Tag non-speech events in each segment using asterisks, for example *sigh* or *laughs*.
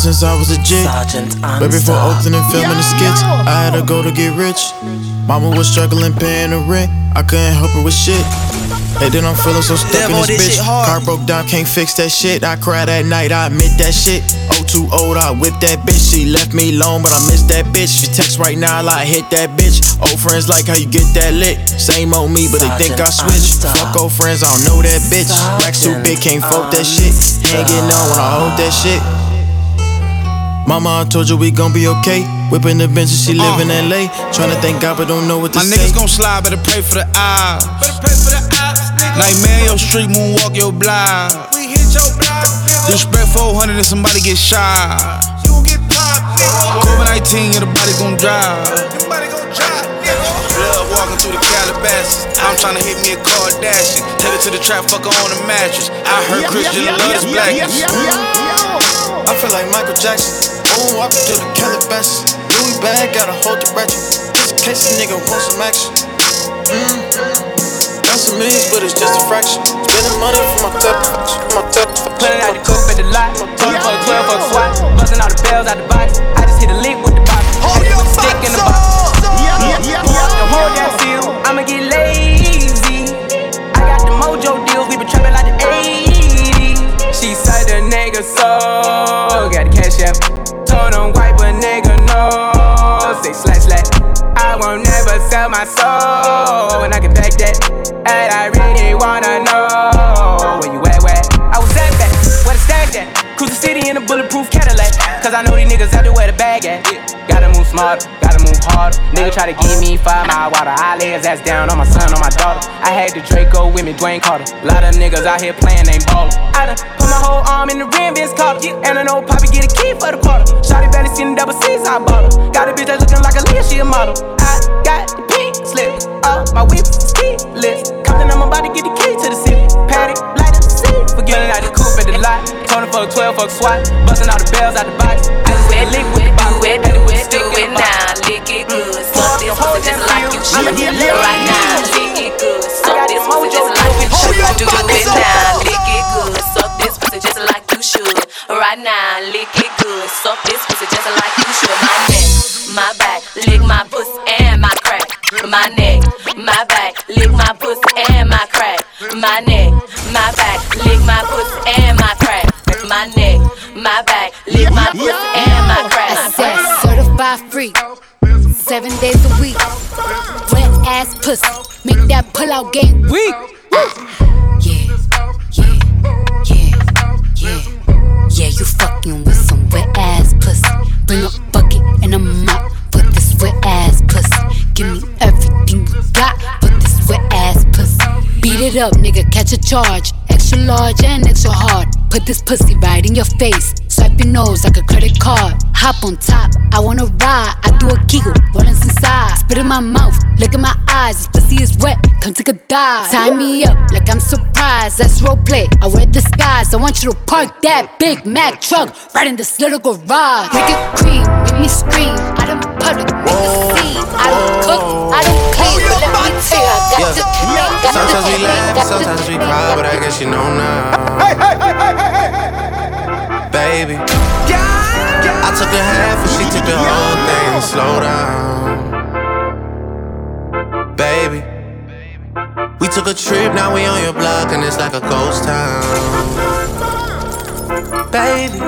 since I was a jit. Right before opening and filming the skits, I had to go to get rich. Mama was struggling paying the rent. I couldn't help her with shit. And then I'm feeling so stuck Damn, in this this bitch. Car broke down, can't fix that shit. I cried that night, I admit that shit. Oh, too old, I whip that bitch. She left me alone, but I miss that bitch. She text right now, like hit that bitch. Old friends like how you get that lit. Same old me, but they think I switched. Fuck old friends, I don't know that bitch. Racks too big, can't fuck that shit. Ain't getting on when I hold that shit. Mama, I told you we gon' be okay. Whipping the bench, she uh. live in LA. Tryna thank God, but don't know what to say. My say. niggas gon' slide, better pray for the eyes. Better pray for the odds. Nightmare your street, moonwalk your block. We hit your block. Disrespect 400 and somebody get shot. You gon' get popped. COVID 19, your body gon' drive. Your body gon' drive. Blood walking through the Calabasas. I'm tryna hit me a Kardashian. Take her to the trap, fuck her on the mattress. I heard Christian love this blackness. I feel like Michael Jackson. Oh, walking through the Calabasas. Louis bag, gotta hold the ratchet. Just in case a nigga want some action. Mm. Got some millions, but it's just a fraction. Spending money for my cup, my cup. Pulling out the coupe at the lot. For a 12 for a swat. Busting all the bells out the box. I just hit a lick with the box. Hit it with the stick in the box. The whole damn field. I'ma get lazy. I got the mojo deals. We been trapping like the 80s. She said the nigga so. Got the cash. Him wipe a nigga no. Say slash slash. I won't never sell my soul. And I can back that. And I really wanna know where you at, where? I was at back, where the stack at? Cruise the city in a bulletproof Cadillac. Cause I know these niggas out there where the bag at. Gotta move smarter, gotta move harder. Nigga try to give me five mile water. I lay his ass down on my son, on my daughter. I had the Draco with me, Dwayne Carter. Lot of niggas out here playing, ain't ballin'. I done put my whole arm in the rim, Vince Carter. And I know Poppy get a key for the quarter. Shotty barely seen the double C's, I bought her. Got a bitch that's looking like a Leah, she a model. I got the pink slip, up my whip is keyless. Compton, I'm about to get the key to the city. Paddock, light up like the coupe at the lot. Told him a 12 fuck swat. Busting all the bells out the box. I just lick with the box. Do it, do it, do it now. Lick it mm. good. Suck this just like you should. Right now, lick it good. Suck this just like you should. Do it now. Lick it good. Suck this pussy just like you should. Right now, lick it good. Suck this pussy just like you should. My neck, my back, lick my pussy and my crack. My neck, my back, lick my pussy and my crack. My neck, my back, lick my pussy and my crack. My neck, my back, lick my pussy and my crack. I said certified free, seven days a week. Wet ass pussy, make that pull out game weak. Yeah, yeah, yeah, yeah, yeah. You fucking with some wet ass pussy. Bring a bucket and a mop for this wet ass pussy. Give me everything you got for this wet ass pussy. Beat it up, nigga, catch a charge. Extra large and extra hard. Put this pussy right in your face. Swipe your nose like a credit card. Hop on top, I wanna ride. I do a giggle, rollin' inside. Spit in my mouth, look in my eyes. This pussy is wet, come take a dive. Tie me up like I'm surprised. That's roleplay. I wear disguise. I want you to park that Big Mac truck right in this little garage. Make it cream, make me scream. I done public, make a scene. I don't cook, I don't clean. But let me tell you, I got the clean. Sometimes we laugh, sometimes we cry, but I guess you know now. Baby, I took a half and she took the whole thing. Slow down, baby. We took a trip, now we on your block and it's like a ghost town, baby.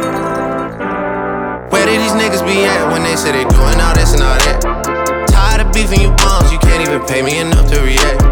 Where did these niggas be at when they say they doing all this and all that? Tired of beefing you bums, you can't even pay me enough to react.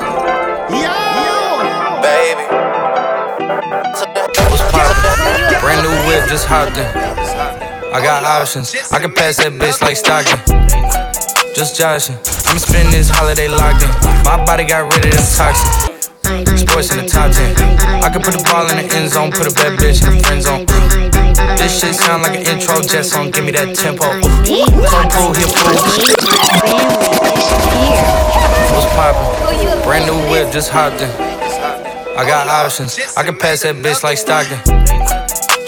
Just hopped in. I got options. I can pass that bitch like Stockton. Just joshing. I'm spending this holiday locked in. My body got rid of them toxins. Sports in the top 10. I can put the ball in the end zone, put a bad bitch in the friend zone. This shit sound like an intro jet song, give me that tempo. Through here, fool. What's poppin'? Brand new whip, just hopped in. I got options. I can pass that bitch like Stockton.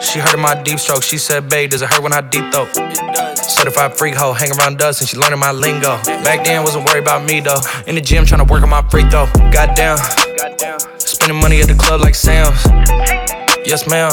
She heard of my deep stroke. She said, babe, does it hurt when I deep throat? Certified freak hoe, hang around us and she learning my lingo. Back then, wasn't worried about me though. In the gym, trying to work on my freak though. Goddamn. Spending money at the club like Sam's. Yes, ma'am.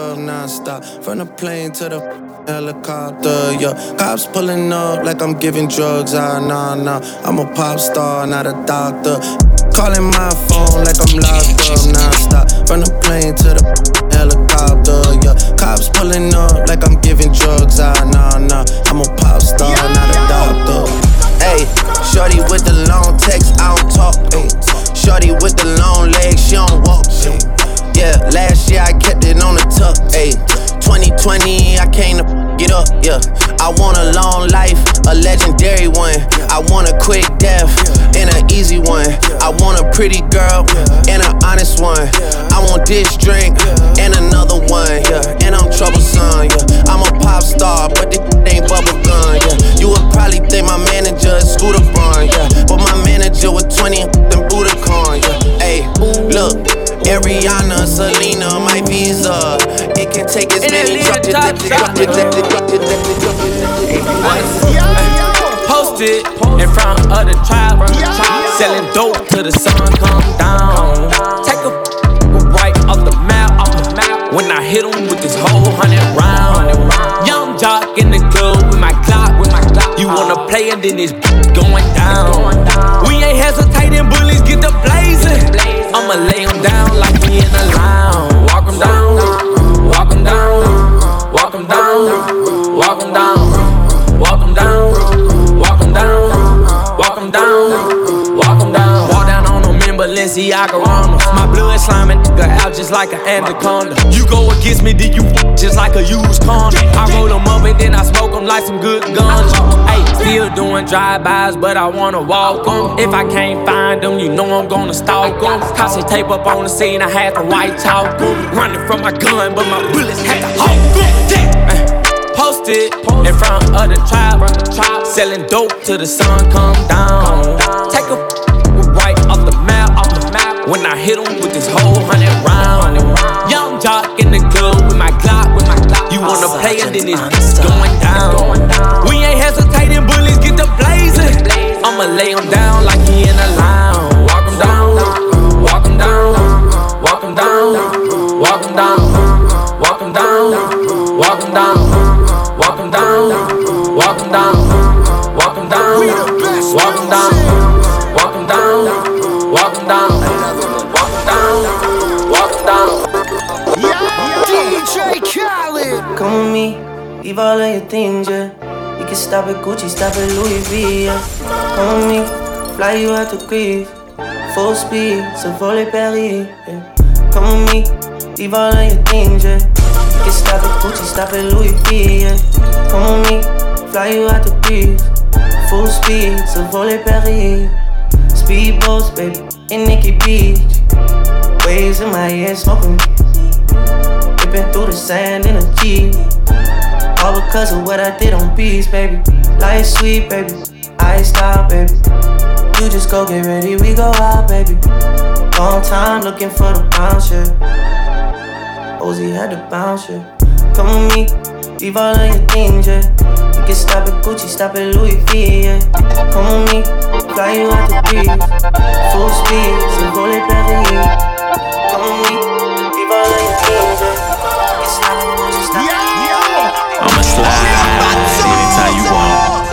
non-stop. From the plane to the helicopter, yeah. Cops pulling up like I'm giving drugs, ah, nah, nah. I'm a pop star, not a doctor. Calling my phone like I'm locked up non-stop. From the plane to the helicopter, yeah. Cops pulling up like I'm giving drugs, ah, nah, nah. I'm a pop star, not a doctor. Hey, shorty with the long text, I don't talk. Ay. Shorty with the long legs, she don't walk. Ay. Yeah, last year I kept it on the tuck. Ayy, 2020 I came to get up. Yeah, I want a long life, a legendary one. I want a quick death and an easy one. I want a pretty girl and an honest one. I want this drink and another one. Yeah, and I'm troublesome. Yeah, I'm a pop star, but this ain't bubble gun. Yeah, you would probably think my manager is Scooter Braun. Yeah, but my manager was 20 Ariana, Selena, my visa. It can take as many drop it, drop it, drop it, drop it, drop it, drop it, drop it. Posted in front of the tribe, selling dope till the sun come down. Take a right off the map, off the map. When I hit 'em with this whole hundred round, young jock in the club wanna play and then it's going down. We ain't hesitating, bullies get the blazing. I'ma lay 'em down like we in a lounge. Walk 'em down, walk 'em down, walk 'em down, walk 'em down, walk 'em down, walk 'em down, walk 'em down, walk 'em down. Walk down on them in Balenciaga Ramos. My blood sliming nigga out just like an anaconda. You go against me, then you just like a used condom. I roll them up and then I smoke them like some good guns. Still doing drive-bys, but I wanna walk 'em. If I can't find them, you know I'm gonna stalk 'em. Cause they tape up on the scene, I had to white talk 'em. Running from my gun, but my bullets had to hawk 'em. Eh, Posted in front of the tribe, selling dope till the sun come down. Take a right off the map, off the map. When I hit 'em with this whole hundred round. Young jock in the club with my Glock, with my Glock. You wanna play and then it's going down. We ain't hesitating, bullies get the blazing. I'ma lay 'em down like he in a lounge. Walk 'em down, walk 'em down, walk 'em down, walk 'em down, walk 'em down, walk 'em down, walk 'em down, walk 'em down, walk 'em down, walk 'em down, walk 'em down, walk 'em down, walk 'em down, walk 'em down. DJ Khaled. Come with me, leave all of your things, yeah. Can stop at Gucci, stop at Louis V, yeah. Come with me, fly you out to Greece. Full speed, so volley Paris, yeah. Come with me, leave all of your things, yeah. You can stop at Gucci, stop at Louis V, yeah. Come with me, fly you out to Greece. Full speed, so volley Paris. Speedboats, baby, in Nikki Beach. Waves in my head, smoking. Ripping through the sand in a Jeep. All because of what I did on beats, baby. Life sweet, baby. I stop, baby. You just go get ready, we go out, baby. Long time looking for the bounce, yeah. Ozzy had to bounce, yeah. Come with me, leave all of your things, yeah. You can stop at Gucci, stop at Louis V, yeah. Come with me, fly you out the breeze. Full speed, c'est voler Paris. Come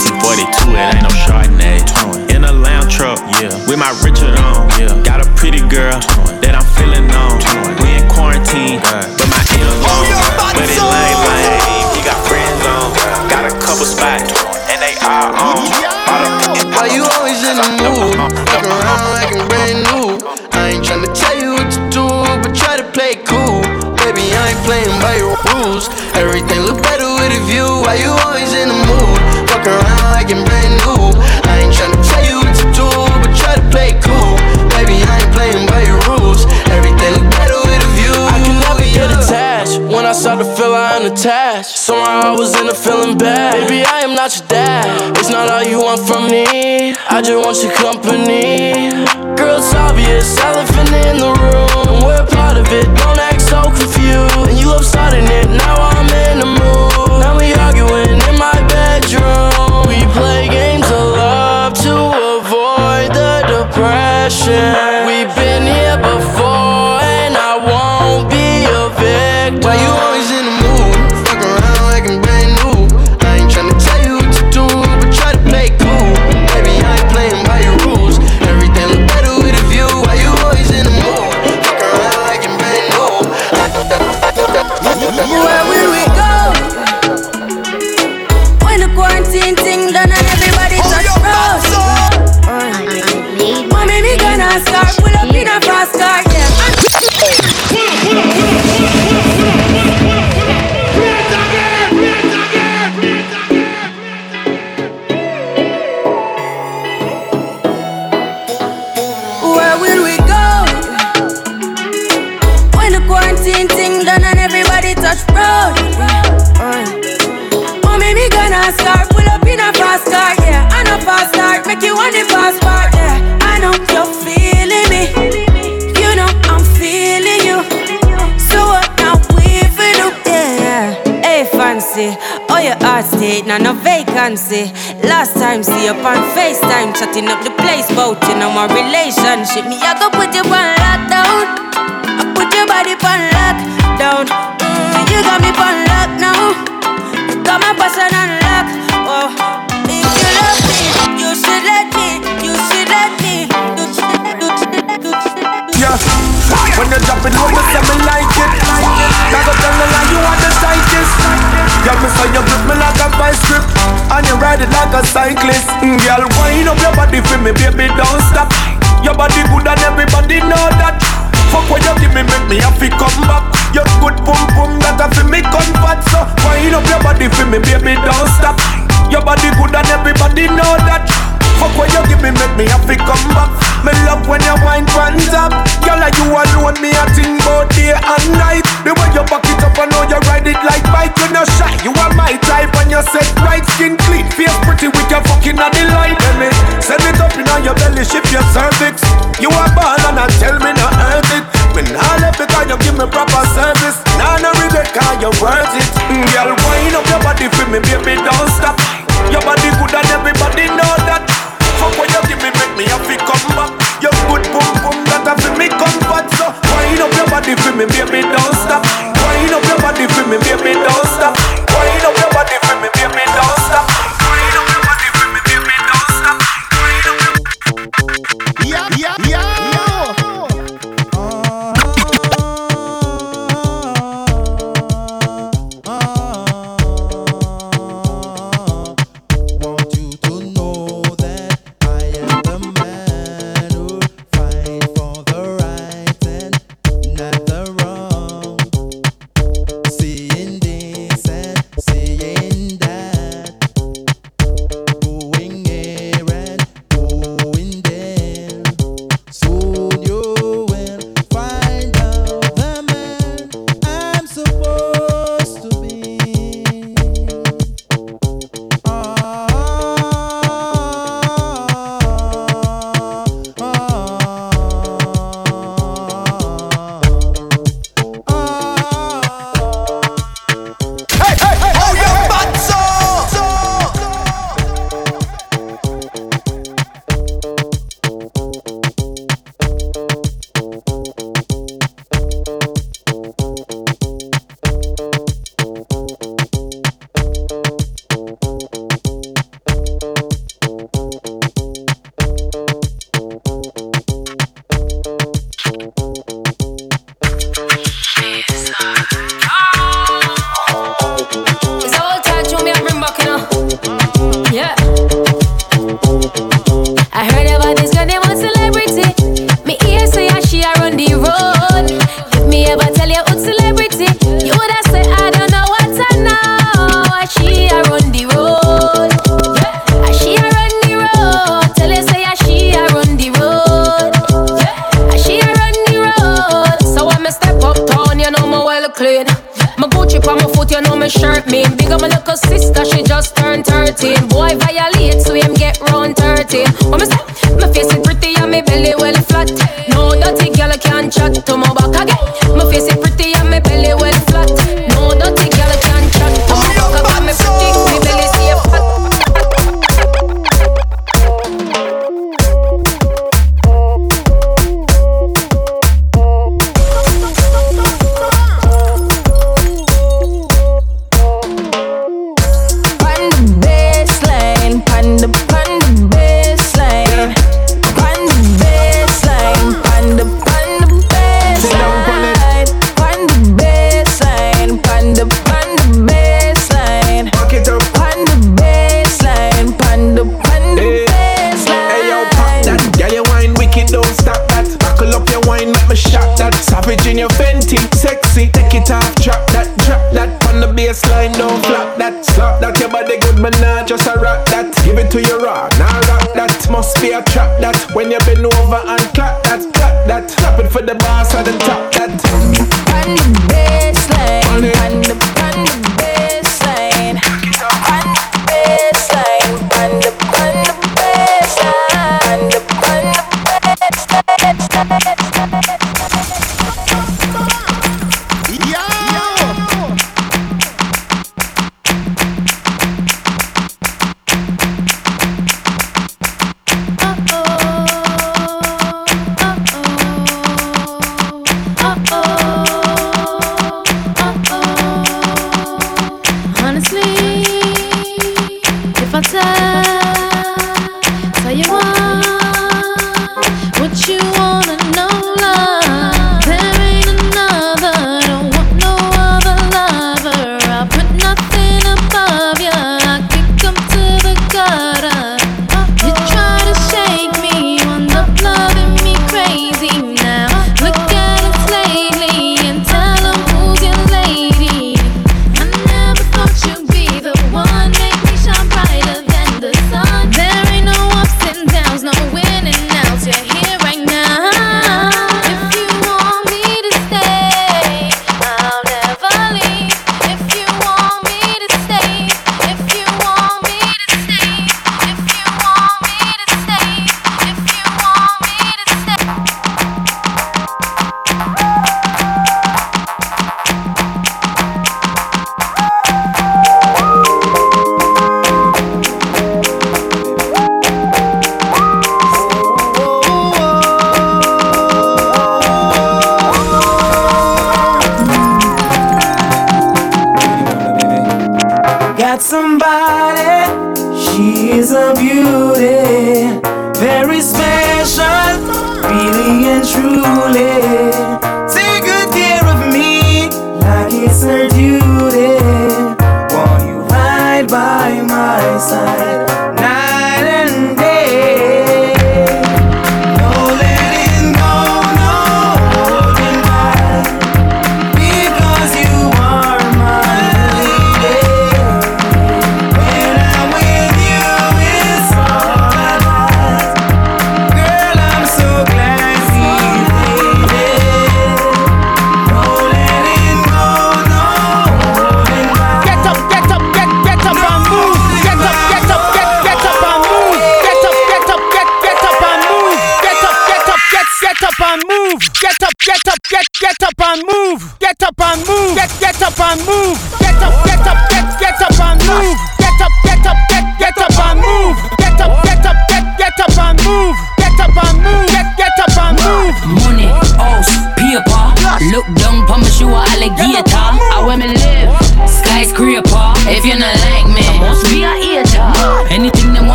1942, it ain't no Chardonnay. In a lamb truck, yeah, with my Richard on. Yeah, got a pretty girl that I'm feeling on. We in quarantine, but my inner long. But it lame, lame. You got friends on, got a couple spots, and they all on. Why you always in the mood? Fuck around like I'm brand new. I ain't tryna tell you playing by your rules. Everything look better with a view. Why you always in the mood? Fuck around like I'm brand new. I ain't tryna tell you what to do, but try to play cool. Baby, I ain't playing by your rules. Everything look better with a view. I can never get attached. When I start to feel I'm attached. Somehow I was in a feeling bad. Baby, I am not your dad. It's not all you want from me. I just want your company. Girl, it's obvious, elephant in the room. We're part of it. Don't act so confused. And you love starting it. Now I'm in the mood. Now we arguing in my bedroom. We play games of love to avoid the depression. FaceTime, up the place, voting on my relationship. Me, I go me, baby, don't stop. Your body good and everybody know that. Fuck what you give me, make me happy come back. Your good boom on your cervix. You are bad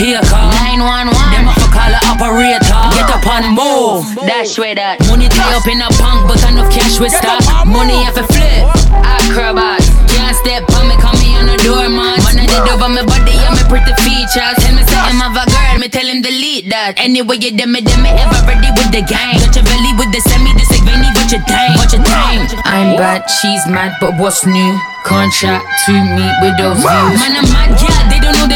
caretaker. 911, them a fuck all the operator. Get up and move, dash with that. Money tie up in a bank, but enough cash with stock. Money have a flip, acrobat. Can't step on me, call me on the door Man, I did over my body, I'm pretty features. Tell me something of a girl, me tell him delete that. Anyway, you dem me, dem me ever ready with the gang. Got your belly with the semi, this like Vinny, what your time, what your time. I'm bad, she's mad, but what's new? Contract to meet with those views. Man, I'm mad, yeah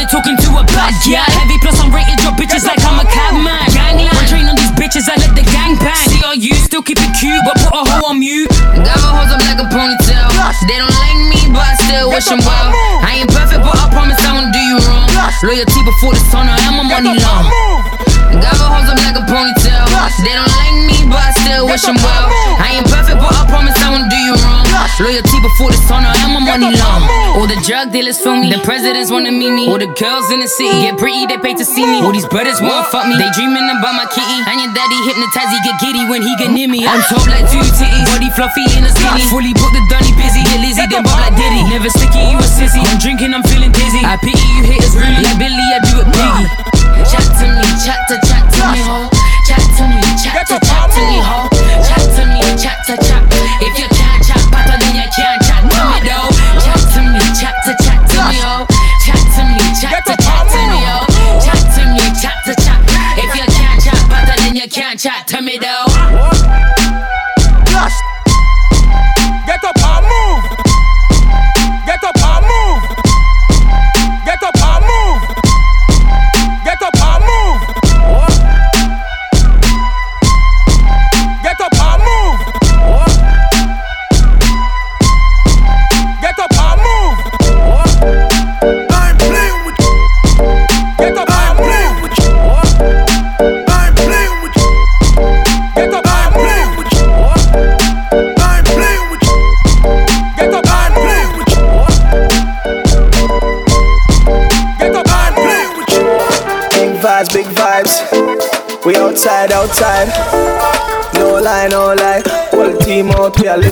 talking to a bad guy. Heavy plus I'm rated your bitches like I'm a cabman. Gangland. I train on these bitches, I let the gang bang. See you still keep it cute, but put a hoe on mute. Got my hoes up like a ponytail. They don't like me, but I still wish them well. I ain't perfect, but I promise I won't do you wrong. Loyalty before the sun, I am a money long. Got my hoes up like a ponytail. They don't like me, but I still wish them well. I ain't perfect, but I promise I won't do you wrong. Loyalty before the sun, I am my money long. All the drug dealers feel me. The presidents wanna meet me. All the girls in the city get pretty, they pay to see me. All these brothers wanna fuck me. They dreaming about my kitty. And your daddy hypnotize, he get giddy when he get near me. I'm top like two titties, body fluffy in a skinny. Fully booked the dunny busy, get Lizzie, then bob like Diddy. Never sticky, you a sissy. I'm drinking, I'm feeling dizzy. I pity you haters really. Like Billy, I do it biggie. Chat to me, chat to chat to me, ho. Chat to me, chat to chat to me, ho. Chat to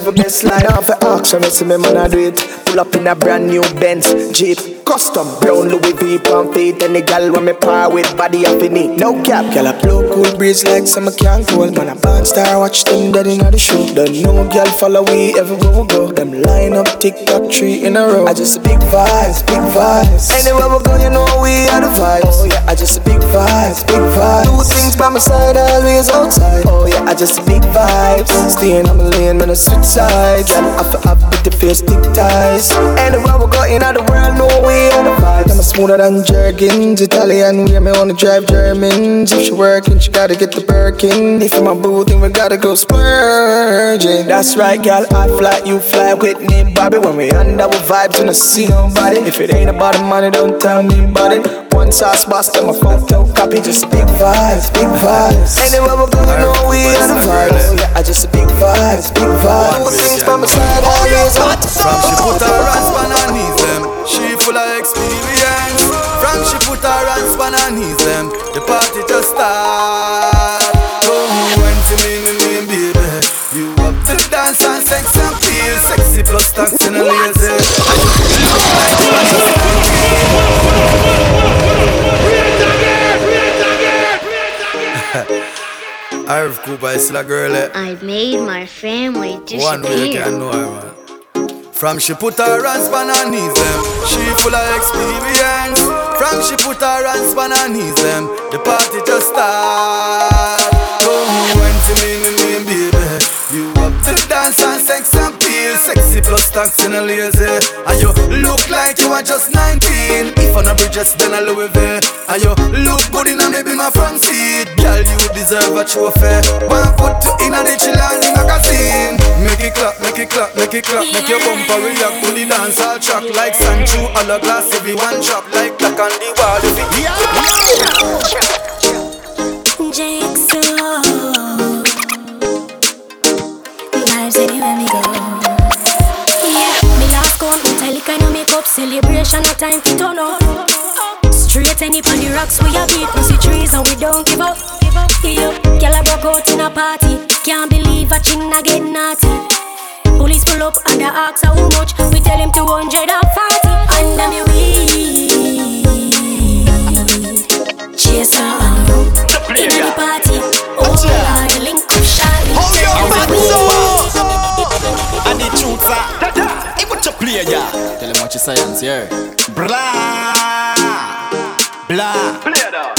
the best life. Off the ox, when you see me, man, I do it. Pull up in a brand new Benz Jeep. Custom brown Louis V pump feet. Any gal when me par with body up in it. No cap, gal a blow cool breeze like summer can cold. Man, a band star, watch them dead in the show. Don't know gal follow we everywhere we go. Them line up TikTok three in a row. I just a big vibes, big vibes. Anywhere we go, you know we are the vibes. Oh yeah, I just a big vibes, big vibes. Do things by my side, always outside. Oh yeah, I just a big vibes. Staying on my lane, man, I switch sides. I feel up with the face, thick ties. Anywhere we go in the world, know we the vibes. I'm a smoother than Jergens, Italian. We me wanna drive Germans. If she working, she gotta get the Birkin. If it's my boo, then we gotta go splurging. That's right, gal. I fly, you fly with me, Bobby. When we under with vibes, don't see nobody. If it ain't about the money, don't tell me about it. One sauce boss, then my photo copy. Just big vibes, big vibes. Anywhere we go, you know we are the vibes. Yeah, I just a big vibes, big vibes. Do things by my side, always on From she put her hands on her knees, experience. From she put her hands on her knees, them. The party just start. Come when to me, me, me, baby. You up to dance and sex and feel sexy plus stacks in a lazy. And you look like you are just Irv Cooper is a girl, eh? I made my family One disappear. can know her, man. From she put her hands on her knees, them. She full of experience. From she put her hands on her knees, them. The party just start. Come when to me, me, me, baby. You to the dance and sex and feel sexy plus stacks in a lazy. And you look like you are just 19. If on a bridges, then a Louis V. And you look good in a maybe my front seat. Girl, you deserve a trophy. One put you in a the Chilani magazine. Make it clap, make it clap, make it clap. Make your bumper react to the dance all track like Sancho. All a glass, everyone drop like black on the wall. If it Jigsaw. Celebration. No time to turn up. Straight any on the rocks we a beat pussy trees and we don't give up. Yeah, girl I broke out in a party. Can't believe a chin get naughty. Police pull up and they ask how much. We tell him 240 under me weed. Chase her in the party. Oh Lord, the link up shine. And the truth play, yeah? Tell him what you science, yeah. Blah, blah. Play that.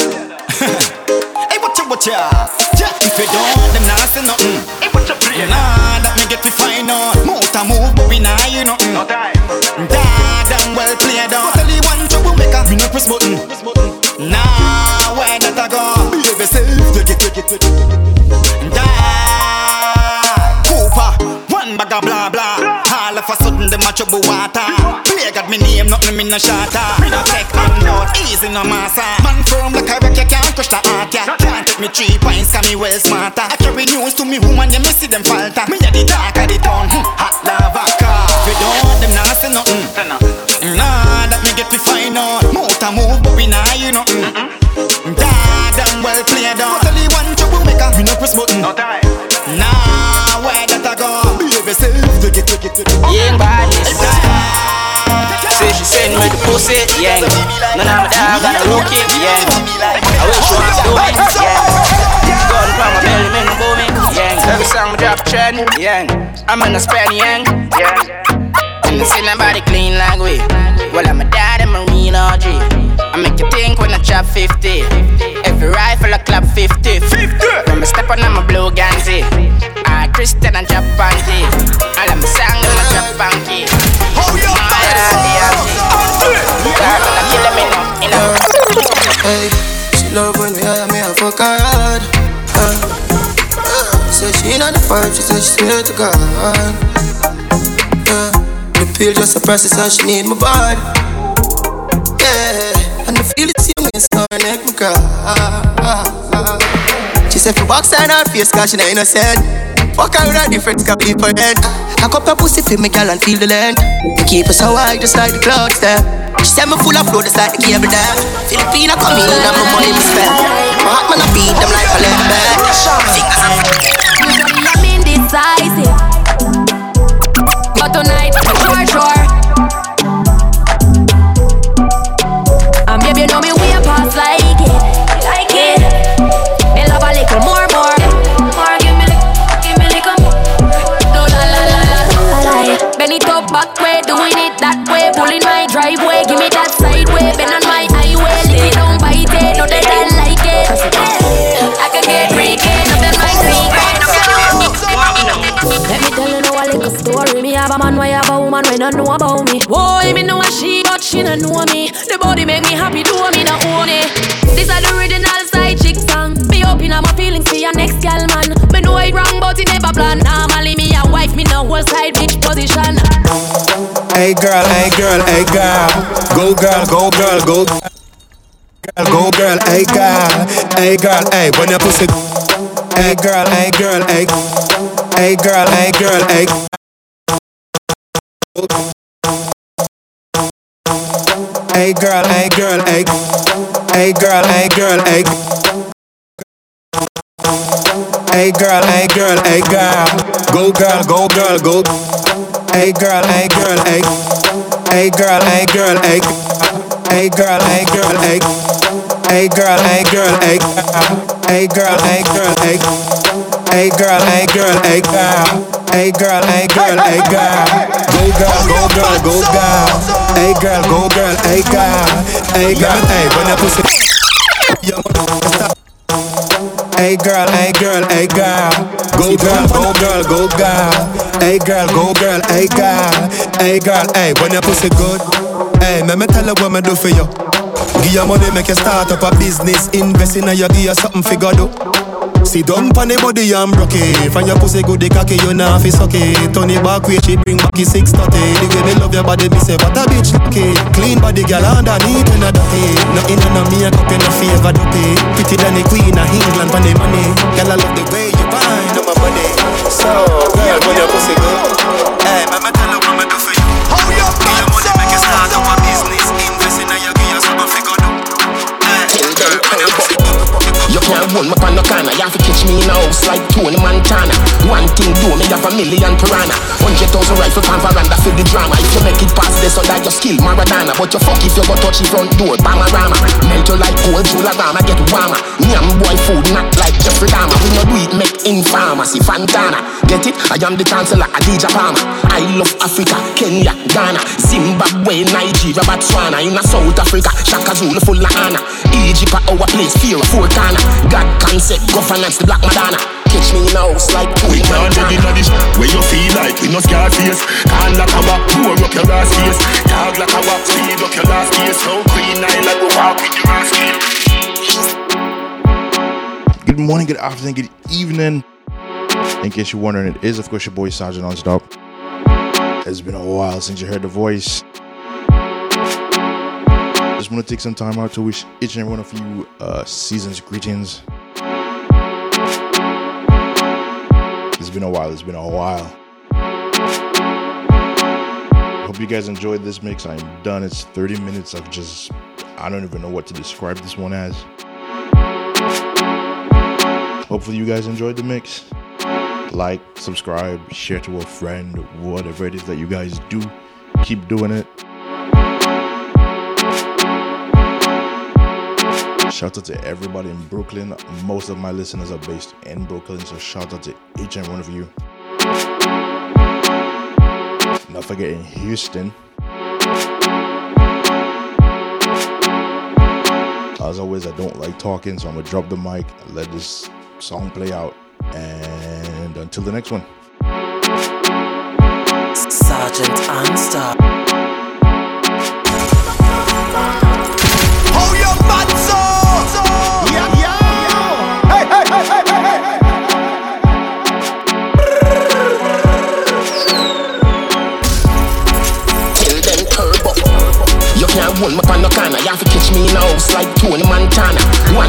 *laughs* hey, what you, what? Yeah, if you don't, then I say nothing. Hey, what you play? Nah, that me get to find uh. out. Move to move, but we nah, you know. No time. Da, damn well played uh. out. Tell you one troublemaker, we no press button. Nah, where that I go? Behave yourself, take it, take it, take it. Water. Play got me name, nothing me no shatter. Me no take on note, easy no massa. Man firm like a rock, you can't crush the heart, yeah. Can't take me three points, cause me well smarter. I carry news to me woman, yeah, me see them falter. Me a the dark of the town, hmm, hot lava car. We don't want them nah say nothing. Nah, that me get me find out. Mouth a move, but we nah you nothing. Dad, them well played out. Only one trouble maker, we no press button. No time. Send me the pussy, yeah. None of my dog got a look it, yeah. I wish you was doing, yeah. Gun from my belly, man, booming, yeah. Every song I drop trend, yeah. I'm in a span, yeah, yeah. And see nobody clean like we. Well, I'm a dad and marine OG. I make you think when I chop 50. Every rifle I clap 50. 50. When I step on, I'm a blue Ganzi. I Christian and drop panty. All of my song, them a drop panky. She not she swear to God. Uh, the pill just a process and she need my body. Yeah, and the feel it same way, so her neck me cry. She said for box and her face, cause she not innocent. Walk out with a different scar people head. I cup her pussy for me, girl, and feel the land. Me keep her so high, just like the clouds there. She said me full of flow, just like the cable there. Filipina come in, and my money me spend. My heart man, I beat them like a leg bag. I'm me. The body make me happy, do me not own it. This is the original side chick song. Me open up my feelings for your next gal man. Me know it wrong, but it never plan. Normally me a wife, me no whole side bitch position. Hey girl, hey girl, hey girl. Go girl, go girl, go girl. Go girl, hey girl, hey girl, hey. When your pussy, hey girl, hey girl, hey. Hey girl, hey girl, hey. Hey girl, hey girl, hey. Hey girl, hey girl, hey. Hey girl, hey girl, hey girl. Go girl, go girl, go. Hey girl, hey girl, hey. Hey girl, hey girl, hey. Hey girl, hey girl, hey. Hey girl, hey girl, hey. Hey girl, hey girl, hey. Hey girl, hey girl, hey girl. Hey girl, hey girl, hey girl. Go girl, go girl, go girl. Hey girl, go girl, hey girl. Hey girl, hey when I pussy. Hey girl, hey girl, hey girl. Go girl, go girl, go girl. Hey girl, go girl, hey girl. Hey girl, hey when your pussy good. Hey, me me tell you what me do for you. Give you money, make you start up a business. Invest in you, give you something figure do. Sit down pon the body and broke it. From your pussy good, the cocky you nah fi suck it. Turn it back way, she bring back the six thirty. The way me love your body, me say what a bitch lucky. Clean body, girl underneath and a dirty. Nothing in a makeup, you no favor duty. Pretty than the queen of England pon the money. Girl I love the way you bind on my body. So girl, when your pussy good, hey, mama can't hold me on no corner. You have to catch me in a house like Tony Montana. One thing do me have a million piranha. Hundred But you fuck if you go touch the front door, Bamarama. Melt you like cold Jularama, get warmer. Me and boy food not like Jeffrey Dahmer. We no do it make in pharmacy, Fantana. Get it? I am the chancellor, Adidja Palmer. I love Africa, Kenya, Ghana, Zimbabwe, Nigeria, Botswana. In South Africa, Shaka Zulu full of honor. Egypt, our place, fear of corner. God concept, governance, the black Madonna. Catch me in a house like We can't dead inna this Where you feel like we no scar face Can't like our pour up your ass face Dog like our speed up your last case So queen I like go walk with your ass Good morning, good afternoon, good evening. In case you're wondering, it is, of course, your boy Sergeant Nonstop. It's been a while since you heard the voice. Just want to take some time out to wish each and every one of you uh, season's greetings. Been a while. It's been a while. Hope you guys enjoyed this mix. I'm done. It's 30 minutes of just I don't even know what to describe this one as. Hopefully you guys enjoyed the mix. Like, subscribe, share to a friend, whatever it is that you guys do. Keep doing it. Shout out to everybody in Brooklyn. Most of my listeners are based in Brooklyn, so shout out to each and one of you. Not forgetting Houston. As always, I don't like talking, so I'm gonna drop the mic, and let this song play out, and until the next one. Sergeant Anstar. You can't hold me on no. You have to catch me in a house like Tony Montana. One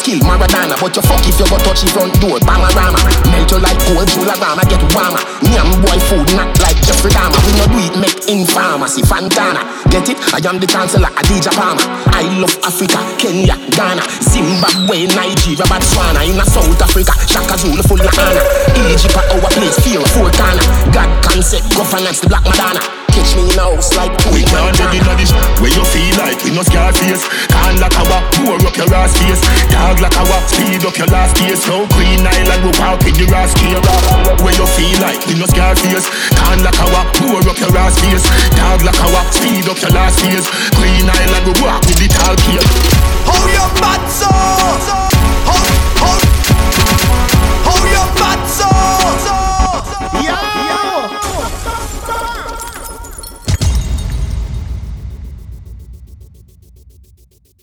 skill Maradona. But you fuck if you go touch the front door, Bamarama. Melt you like gold, Jularama, get warmer. Yam boy food, not like Jeffrey Dahmer. We no do it, make in pharmacy, Fantana. Get it? I am the chancellor, Adidja Palmer. I love Africa, Kenya, Ghana, Zimbabwe, Nigeria, Botswana. In a South Africa, Shaka Zulu full of honor. Egypt, our place, four corner. God concept, governance, the Black Madonna catch me in a house like two. We can't do inna this where you feel like we no scar face. Can't lock our. pour up your ass face. Dog like our. speed up your last case. No Green Island, we walk in the ass case. Where you feel like we no scar face. Can't lock our. pour up your ass face. Dog like our. speed up your last case. Green Island, we walk with the tall case. Hold your butt, so.